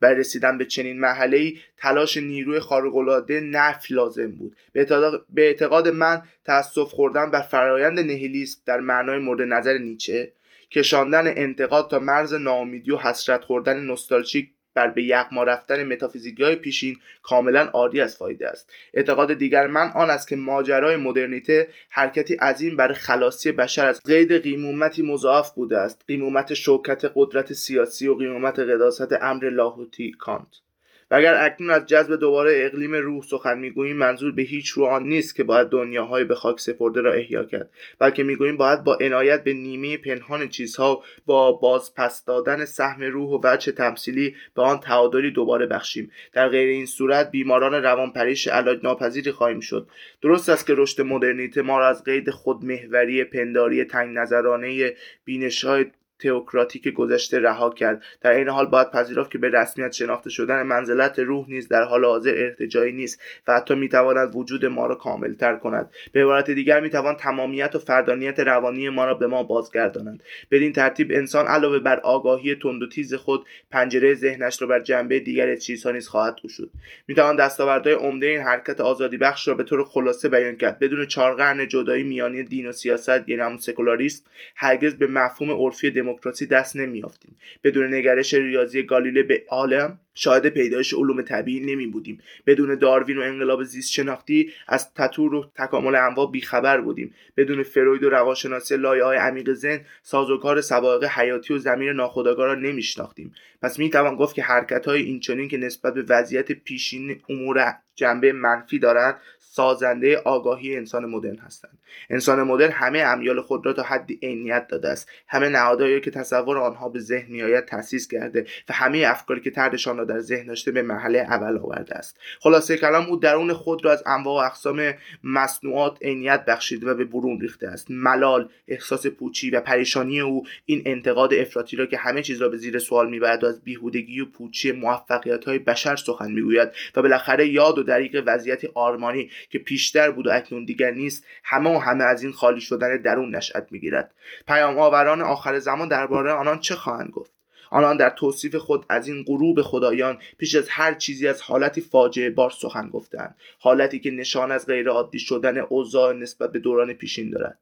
برای رسیدن به چنین محله تلاش نیروی خارق‌العاده نفی لازم بود. به اعتقاد من تاسف خوردن بر فرایند نهیلیسم در معنای مورد نظر نیچه کشاندن انتقاد تا مرز ناامیدی و حسرت خوردن نوستالژیک بر به یغما رفتن متافیزیکی پیشین کاملا عادی از فایده است. اعتقاد دیگر من آن است که ماجرای مدرنیته حرکتی عظیم برای خلاصی بشر از قید قیمومتی مضاعف بوده است. قیمومت شوکت قدرت سیاسی و قیمومت قداست امر لاهوتی کانت. و اگر اکنون از جذب دوباره اقلیم روح سخن می‌گوییم منظور به هیچ رو آن نیست که باید دنیاهای به خاک سپرده را احیا کرد بلکه می‌گوییم باید با عنایت به نیمه پنهان چیزها با بازپس دادن سهم روح و وجه تمثیلی به آن تعادلی دوباره بخشیم. در غیر این صورت بیماران روانپریش علاج ناپذیری خواهیم شد. درست است که رشد مدرنیته ما را از قید خودمحوری پنداری تنگ نظرانه بینش های تئوکراتیک گذشته رها کرد. در این حال باید پذیرفت که به رسمیت شناخته شدن منزلت روح نیز در حال حاضر ارتجایی نیست و حتی می‌تواند وجود ما را کاملتر کند. به عبارت دیگر می‌توان تمامیت و فردانیت روانی ما را به ما بازگردانند. بدین ترتیب انسان علاوه بر آگاهی تند و تیز خود پنجره ذهنش را بر جنبه دیگر چیزها نیز خواهد گشود می‌توان دستاوردهای عمده این حرکت آزادی بخش را به طور خلاصه بیان کرد. بدون چهار قرن جدایی میانی دین و سیاست یعنی سکولاریسم هرگز به مفهوم عرفی دموکراسی دست نمیافتیم بدون نگرش ریاضی گالیله به عالم شاهد پیدایش علوم طبیعی نمی بودیم بدون داروین و انقلاب زیست شناختی از تطور و تکامل انواع بیخبر بودیم. بدون فروید و روانشناسی لایه های عمیق ذهن سازوکار سوابق حیاتی و زمین ناخودآگاه را نمیشناختیم. پس می توان گفت که حرکت های اینچنین که نسبت به وضعیت پیشین امور جنبه منفی دارند سازنده آگاهی انسان مدرن هستند. انسان مدرن همه امیال خود را تا حدی عینیت داده است. همه نهادهایی که تصور آنها به ذهن میآید تأسیس کرده و همه افکاری که تردشان را در ذهن داشته به محله اول آورده است. خلاصه کلام او درون خود را از انواع و اقسام مصنوعات عینیت بخشیده و به برون ریخته است. ملال احساس پوچی و پریشانی او این انتقاد افراطی را که همه چیز را به زیر سوال می‌برد و از بیهودگی و پوچی موفقیت های بشر سخن می‌گوید و بالاخره یاد و دریق وضعیت آرمانی که پیشتر بود و اکنون دیگر نیست همه و همه از این خالی شدن درون نشأت می‌گیرد. پیام آوران آخر زمان درباره آنان چه خواهند گفت؟ آنان در توصیف خود از این غروب خدایان پیش از هر چیزی از حالتی فاجعه بار سخن گفتند حالتی که نشان از غیرعادی شدن اوضاع نسبت به دوران پیشین دارد.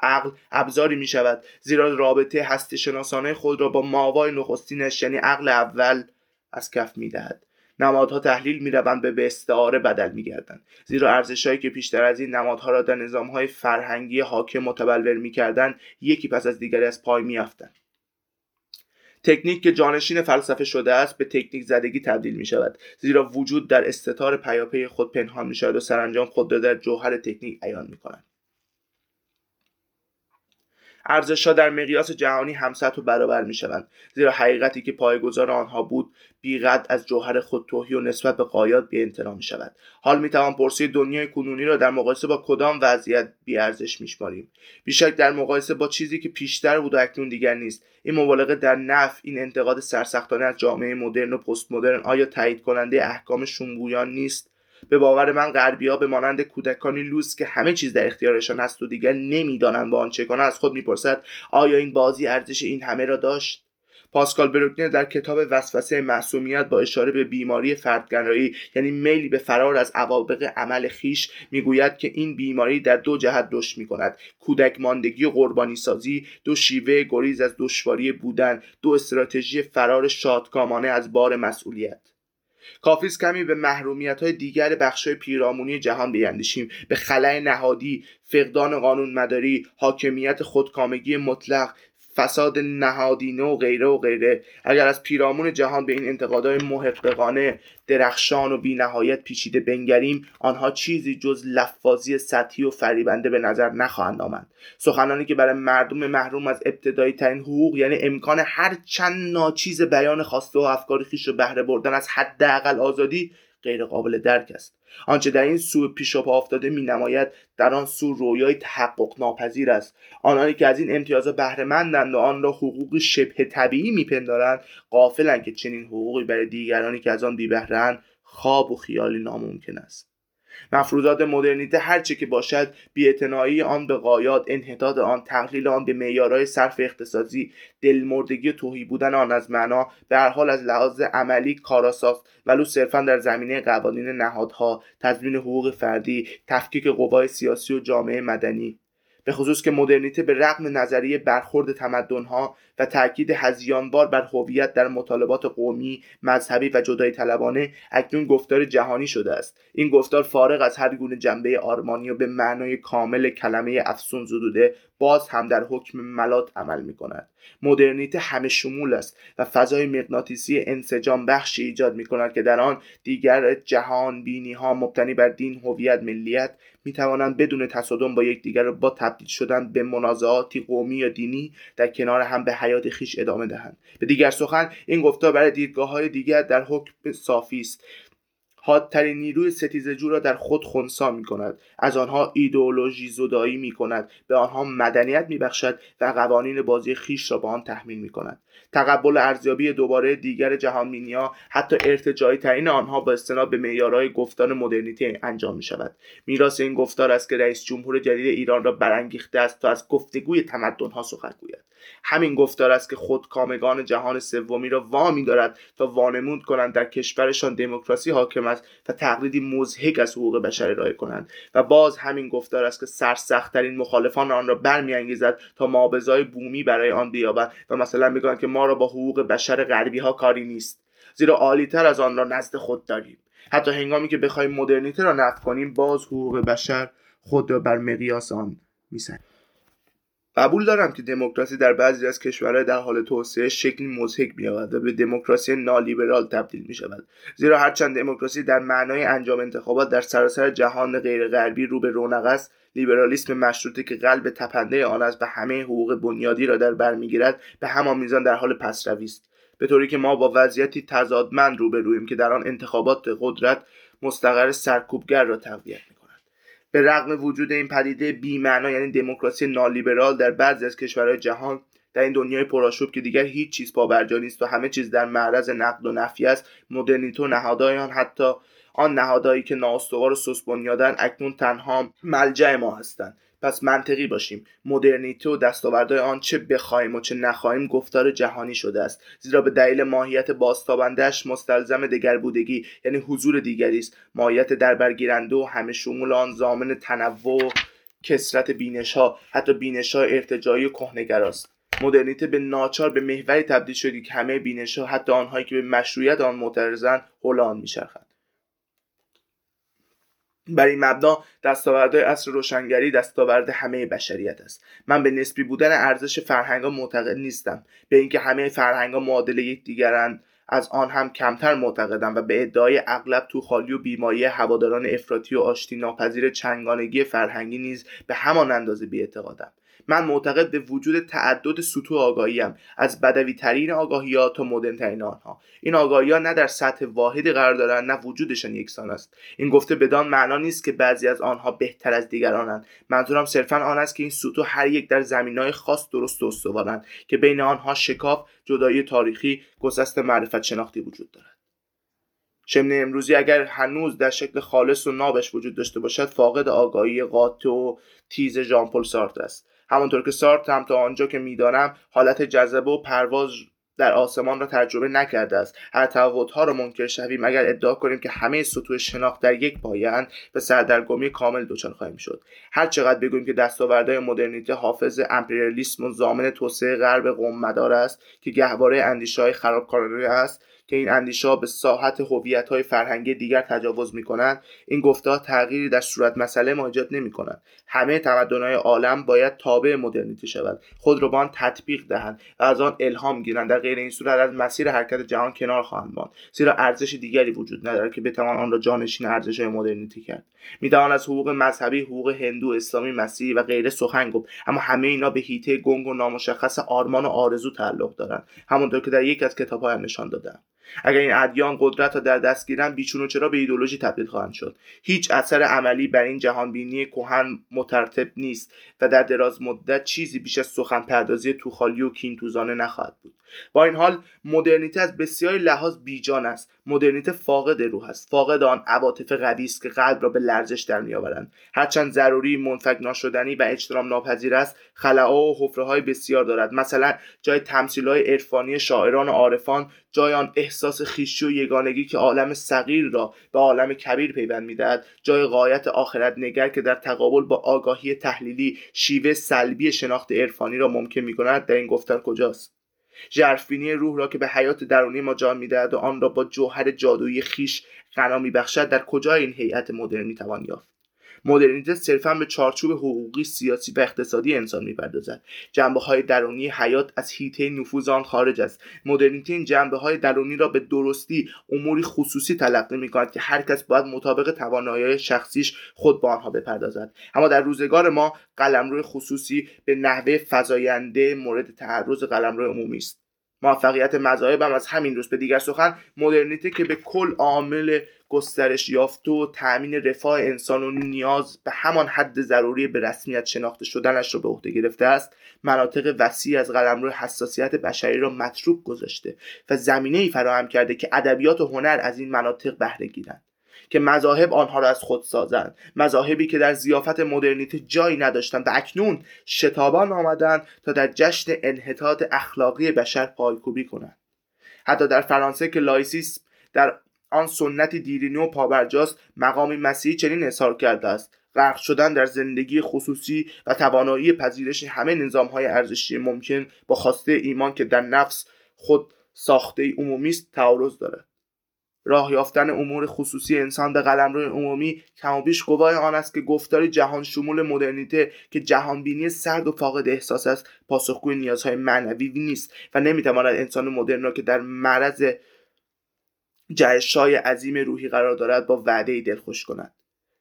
عقل ابزاری می شود زیرا رابطه هستی شناسانه خود را با ماوای نخستینش یعنی عقل اول از کف می دهد نمادها تحلیل می روند به استعاره بدل می گردند زیرا ارزشهایی که پیشتر از این نمادها را در نظامهای فرهنگی حاکم متبلور می کردند یکی پس از دیگری از پای می افتند. تکنیک که جانشین فلسفه شده است به تکنیک زدگی تبدیل می شود زیرا وجود در استتار پیاپی خود پنهان می شود و سرانجام خود را در جوهر تکنیک عیان می کند ارزشها در مقیاس جهانی همسط و برابر می شوند زیرا حقیقتی که پایگذار آنها بود بیقد از جوهر خود توهی و نسبت به قایات بی می شود حال می توان پرسید دنیای کنونی را در مقایسه با کدام وضعیت بی ارزش میشماریم؟ بیشک در مقایسه با چیزی که پیشتر بود و اکنون دیگر نیست. این مبالغه در نف این انتقاد سرسختانه از جامعه مدرن و پست مدرن آیا تایید کننده احکام شنبویان نیست؟ به باور من غربیا به مانند کودکانی لوس که همه چیز در اختیارشان هست و دیگر نمی‌دانند با آن چه کنند از خود می‌پرسد آیا این بازی ارزش این همه را داشت؟ پاسکال بروکنر در کتاب وسوسه معصومیت با اشاره به بیماری فردگرایی یعنی میلی به فرار از عواقب عمل خیش می‌گوید که این بیماری در دو جهت رشد می کند کودک ماندگی و قربانی سازی دو شیوه گریز از دشواری بودن دو استراتژی فرار شادکامانه از بار مسئولیت. کافی کمی به محرومیت های دیگر بخش پیرامونی جهان بیندیشیم به خلای نهادی فقدان قانون مداری حاکمیت خودکامگی مطلق فساد نهادینه و غیره و غیره. اگر از پیرامون جهان به این انتقادهای محققانه درخشان و بینهایت پیچیده بنگریم آنها چیزی جز لفاظی سطحی و فریبنده به نظر نخواهند آمد. سخنانی که برای مردم محروم از ابتدایی ترین حقوق یعنی امکان هر چند ناچیز بیان خواسته و افکار خیش و بهره بردن از حداقل آزادی غیر قابل درک است. آنچه در این سو پیش پا افتاده می نماید در آن سو رویای تحقق ناپذیر است. آنانی که از این امتیازات بهرهمندند و آن را حقوق شبه طبیعی میپندارند غافلند که چنین حقوقی برای دیگرانی که از آن بیبهرهاند خواب و خیالی ناممکن است. مفروضات مدرنیته هرچه که باشد بیاعتنایی آن به قایات انحطاط آن تقلیل آن به معیارهای صرف اختصاصی دلمردگی و توهی بودن آن از معنا به هر حال از لحاظ عملی کاراساز ولو صرفا در زمینه قوانین نهادها تضمین حقوق فردی تفکیک قوای سیاسی و جامعه مدنی. به خصوص که مدرنیته به رغم نظریه برخورد تمدنها و تاکید هزیانبار بر هویت در مطالبات قومی مذهبی و جدای طلبانه اکنون گفتار جهانی شده است. این گفتار فارغ از هر گونه جنبه آرمانی و به معنای کامل کلمه افسون زدوده باز هم در حکم ملات عمل می کند مدرنیته همه شمول است و فضای مغناطیسی انسجام بخشی ایجاد می کند که در آن دیگر جهان بینی ها مبتنی بر دین هویت ملیت می توانند بدون تصادم با یکدیگر با تبدیل شدن به منازعاتی قومی یا دینی در کنار هم به حیات خیش ادامه دهند. به دیگر سخن این گفتار برای دیدگاه های دیگر در حکم صافی است. حادترین نیروی ستیزجو را در خود خونسا می کند. از آنها ایدئولوژی زدایی می کند. به آنها مدنیت می بخشد و قوانین بازی خیش را به آن تحمیل می کند. تقبل ارزیابی دوباره دیگر جهانبینیها حتی ارتجایی ترین آنها با استناد به معیارهای گفتار مدرنیته انجام می شود میراث این گفتار است که رئیس جمهور جدید ایران را برانگیخته است تا از گفتگوی تمدنها سخن گوید. همین گفتار است که خود کامگان جهان سومی را وامی دارد تا وانمود کنند در کشورشان دموکراسی حاکم است و تقلیدی مزهک از حقوق بشر ارائه کنند. و باز همین گفتار است که سرسختترین مخالفان آن را برمیانگیزد تا مابزای بومی برای آن بیابند و مثلا بگویند که ما را با حقوق بشر غربی ها کاری نیست. زیرا عالیتر از آن را نزد خود داریم. حتی هنگامی که بخوایم مدرنیته را نفع کنیم باز حقوق بشر خود را بر مقیاس آن می‌زنیم. قبول دارم که دموکراسی در بعضی از کشورهای در حال توسعه شکلی مضحک مییابد و به دموکراسی نالیبرال تبدیل می شود زیرا هرچند دموکراسی در معنای انجام انتخابات در سراسر جهان غیر غربی رو به رونق است لیبرالیسم مشروطه که قلب تپنده آن است و همه حقوق بنیادی را در بر می‌گیرد به همان میزان در حال پسروی است. به طوری که ما با وضعیتی تضادمند روبرویم که در آن انتخابات قدرت مستقر سرکوبگر را تقویت به رغم وجود این پدیده بیمعنا یعنی دموکراسی نالیبرال در بعضی از کشورهای جهان در این دنیای پرآشوب که دیگر هیچ چیز پابرجا نیست و همه چیز در معرض نقد و نفی است مدرنیته و نهادهای آن حتی آن نهادهایی که نااستوار و سست اکنون تنها ملجع ما هستند. پس منطقی باشیم. مدرنیته و دستاوردهای آن چه بخواهیم و چه نخواهیم گفتار جهانی شده است. زیرا به دلیل ماهیت بازتابندهش مستلزم دگربودگی یعنی حضور دیگری است. ماهیت دربرگیرنده و همه شمول آن زامن تنوع و کسرت بینش ها حتی بینش ها ارتجایی و کهنگر است مدرنیته به ناچار به محوری تبدیل شدی که همه بینش ها حتی آنهایی که به مشروعیت آن معترضند حول آن میچرخند. بر این مبنا دستاوردهای اصر روشنگری دستاورد همه بشریت است. من به نسبی بودن ارزش فرهنگها معتقد نیستم. به اینکه همه فرهنگها معادل یکدیگرند از آن هم کمتر معتقدم و به ادعای اغلب تو خالی و بیماری هواداران افراطی و آشتی ناپذیر چنگانگی فرهنگی نیز به همان اندازه بیاعتقادم. من معتقد به وجود تعدد سطوح آگاهیم از بدوی ترین آگاهی ها تا مدرن ترین آنها. این آگاهی ها نه در سطح واحدی قرار دارند نه وجودشان یکسان است. این گفته بدان معنا نیست که بعضی از آنها بهتر از دیگرانند. منظورم صرفا آن است که این سطوح هر یک در های خاص درست و استوارند که بین آنها شکاف جدایی تاریخی گسست معرفت شناختی وجود دارد. شمن امروزی اگر هنوز در شکل خالص و نابش وجود داشته باشد فاقد آگاهی قاطع و تیز ژان پل سارت است. همانطور که سارت هم تا آنجا که می‌دانم حالت جذبه و پرواز در آسمان را تجربه نکرده است. هر تفاوتها را منکر شویم اگر ادعا کنیم که همه سطوح شناخت در یک پایهاند به سردرگمی کامل دچار خواهیم شد. هر چقدر بگوییم که دستاوردهای مدرنیته حافظ امپریالیسم و زامن توسعه غرب قوم مدار است که گهواره اندیشههای خرابکارانه است که این اندیشه به ساحت هویت های فرهنگی دیگر تجاوز می کنند این گفته تغییری در صورت مسئله ما ایجاد نمی کنند همه تمدن های عالم باید تابع مدرنیته شود خود را با آن تطبیق دهند و از آن الهام گیرند. در غیر این صورت از مسیر حرکت جهان کنار خواهند ماند. زیرا ارزش دیگری وجود ندارد که بتوان آن را جانشین ارزش های مدرنیته کرد. می‌توان از حقوق مذهبی حقوق هندو اسلامی مسیحی و غیره سخن گفت. اما همه اینا به هیته گنگ و نامشخص آرمان و آرزو تعلق دارند. همانطور که در یک از کتابهایم نشان دادم اگر این ادیان قدرت را در دست گیرند بیچون و چرا به ایدولوژی تبدیل خواهند شد؟ هیچ اثر عملی بر این جهان بینی کهن مترتب نیست و در دراز مدت چیزی بیش از سخن پردازی توخالی و کینتوزانه نخواهد بود. با این حال مدرنیته از بسیاری لحاظ بیجان است. مدرنیته فاقد روح است. فاقد آن عواطف قوی است که قلب را به لرزش در میآورند. هرچند ضروری منفک ناشدنی و اجترام ناپذیر است خلاها و حفره های بسیار دارد. مثلا جای تمثیل های عرفانی شاعران و عارفان جای آن احساس خیشی و یگانگی که عالم صغیر را به عالم کبیر پیوند می‌دهد جای قایت آخرت نگر که در تقابل با آگاهی تحلیلی شیوه سلبی شناخت عرفانی را ممکن می کند در این گفتن کجاست؟ ژرفبینی روح را که به حیات درونی ما جان می‌دهد و آن را با جوهر جادویی خیش غنا میبخشد در کجای این هیئت مدرن می‌توان یافت؟ مدرنیته صرفا به چارچوب حقوقی سیاسی و اقتصادی انسان می‌پردازد. جنبه های درونی حیات از حیطه نفوذ آن خارج است. مدرنیته این جنبه های درونی را به درستی اموری خصوصی تلقی می کند که هر کس باید مطابق توانایی شخصیش خود به آنها بپردازد. اما در روزگار ما قلمرو خصوصی به نحوه فزاینده مورد تعرض قلمرو عمومی است. موفقیت مذاهب هم از همین روز به دیگر سخن. مدرنیته که به کل عامل گسترش یافته و تأمین رفاه انسان و نیاز به همان حد ضروری به رسمیت شناخته شدنش را به عهده گرفته است. مناطق وسیع از قلمرو حساسیت بشری را متروک گذاشته و زمینه ای فراهم کرده که ادبیات و هنر از این مناطق بهره گیرند. که مذاهب آنها را از خود سازند. مذاهبی که در زیافت مدرنیته جایی نداشتند و اکنون شتابان آمدند تا در جشن انحطاط اخلاقی بشر پایکوبی کنند. حتی در فرانسه که لایسیسم در آن سنتی دیرینه و پابرجاست مقامی مسیحی چنین اظهار کرده است. غرق شدن در زندگی خصوصی و توانایی پذیرش همه نظام های ارزشی ممکن با خواسته ایمان که در نفس خود ساخته عمومی است تعارض دارد. راه یافتن امور خصوصی انسان به قلمرو عمومی کمابیش گواه آن است که گفتار جهان شمول مدرنیته که جهانبینی سرد و فاقد احساس است پاسخگوی نیازهای معنوی نیست و نمی‌تواند انسان مدرن را که در معرض جهشهای عظیم روحی قرار دارد با وعده دلخوش کند.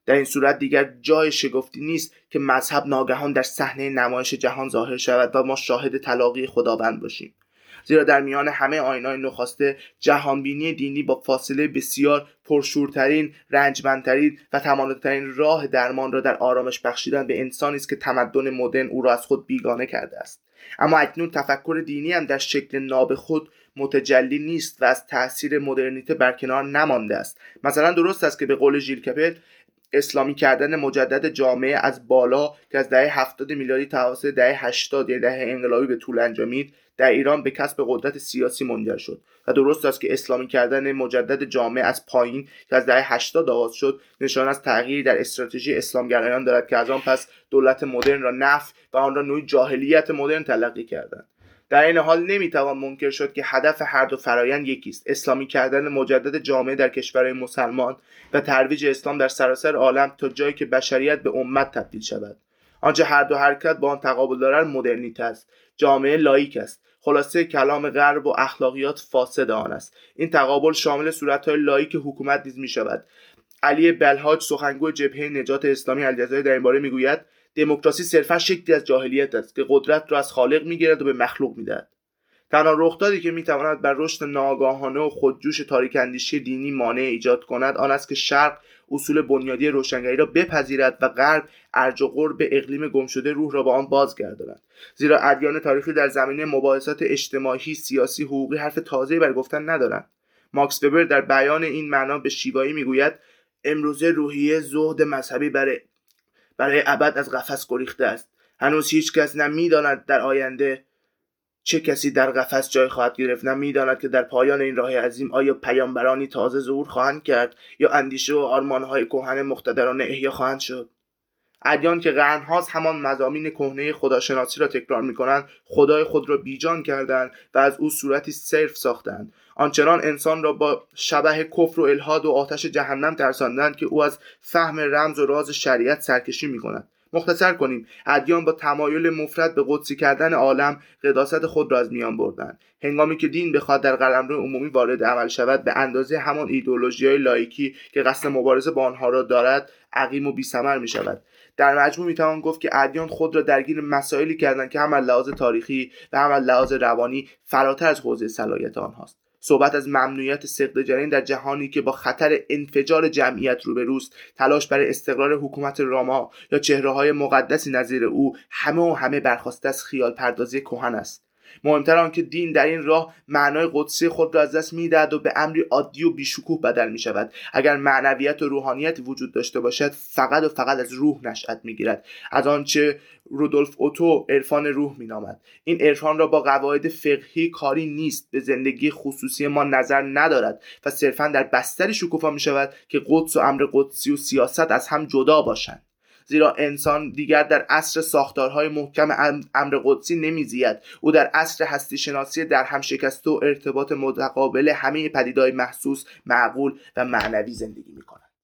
در این صورت دیگر جای شگفتی نیست که مذهب ناگهان در صحنه نمایش جهان ظاهر شود و ما شاهد تلاقی خداوند باشیم. زیرا در میان همه آینای نخواسته جهانبینی دینی با فاصله بسیار پرشورترین رنجمندترین و تمانترین راه درمان را در آرامش بخشیدن به انسانی است که تمدن مدرن او را از خود بیگانه کرده است. اما اکنون تفکر دینی هم در شکل ناب خود متجلی نیست و از تاثیر مدرنیته برکنار نمانده است. مثلا درست است که به قول ژیل کپل اسلامی کردن مجدد جامعه از بالا که از دهه 70 میلادی توسط دهه 80 یا دهه انقلابی به طول انجامید در ایران به کسب قدرت سیاسی منجر شد و درست است که اسلامی کردن مجدد جامعه از پایین که از دهه 80 آغاز شد نشان از تغییری در استراتژی اسلامگرایان دارد که از آن پس دولت مدرن را نف و آن را نوعی جاهلیت مدرن تلقی کردند. در این حال نمی‌توان منکر شد که هدف هر دو فرایند یکی است اسلامی کردن مجدد جامعه در کشورهای مسلمان و ترویج اسلام در سراسر عالم تا جایی که بشریت به امت تبدیل شود. آنچه هر دو حرکت با آن تقابل دارد مدرنیته است. جامعه لائیک است. خلاصه کلام غرب و اخلاقیات فاسد آن است. این تقابل شامل صورتهای لائیک حکومت نیز می شود علی بلهاج سخنگوی جبهه نجات اسلامی الجزایر در این باره می‌گوید دموکراسی صرفا شکلی از جاهلیت است که قدرت را از خالق می‌گیرد و به مخلوق می‌دهد. تنها رخدادی که می‌تواند بر رشد ناآگاهانه و خودجوش تاریک اندیشی دینی مانع ایجاد کند آن است که شرق اصول بنیادی روشنگری را بپذیرد و غرب ارج و قرب اقلیم گمشده روح را به آن بازگرداند. زیرا ادیان تاریخی در زمینه مباحثات اجتماعی سیاسی حقوقی حرف تازه‌ای بر گفتن ندارند. ماکس وبر در بیان این معنا به شیوایی می‌گوید امروزه روحیه زهد مذهبی برای برای ابد از قفس گریخته است. هنوز هیچ کس نه می‌داند در آینده چه کسی در قفس جای خواهد گرفت. نه می‌داند که در پایان این راه عظیم آیا پیامبرانی تازه ظهور خواهند کرد یا اندیشه و آرمانهای کهن مقتدران احیا خواهند شد. ادیان که قرنهاست همان مزامین کهنه خداشناسی را تکرار می‌کنند خدای خود را بیجان کردند و از او صورتی صرف ساختند. آنچنان انسان را با شبه کفر و الهاد و آتش جهنم ترساندند که او از فهم رمز و راز شریعت سرکشی می‌کند. مختصر کنیم ادیان با تمایل مفرد به قدسی کردن عالم قداست خود را از میان بردند. هنگامی که دین بخواد در قلمرو عمومی وارد عمل شود به اندازه همان ایدولوژی های لایکی که قصد مبارزه با آنها را دارد عقیم و بیثمر می شود در مجموع می‌توان گفت که ادیان خود را درگیر مسائلی کردند که هم لحاظ تاریخی و هم لحاظ روانی فراتر از حوزه صلاحیت آنهاست. صحبت از ممنوعیت سقط جنین در جهانی که با خطر انفجار جمعیت روبروست تلاش برای استقرار حکومت راما یا چهره های مقدسی نظیر او همه و همه برخواسته از خیال پردازی کهن است. مهمتر آنکه دین در این راه معنای قدسی خود را از دست می‌دهد و به امری عادی و بیشکوه بدل می شود اگر معنویت و روحانیت وجود داشته باشد فقط و فقط از روح نشأت می‌گیرد. از آنچه رودولف اوتو عرفان روح مینامد. این عرفان را با قواعد فقهی کاری نیست. به زندگی خصوصی ما نظر ندارد و صرفا در بستری شکوفا می شود که قدس و امر قدسی و سیاست از هم جدا باشند. زیرا انسان دیگر در عصر ساختارهای محکم امر قدسی نمیزید. او در عصر هستی شناسی در هم شکسته و ارتباط متقابل همه پدیدهای محسوس معقول و معنوی زندگی می‌کند.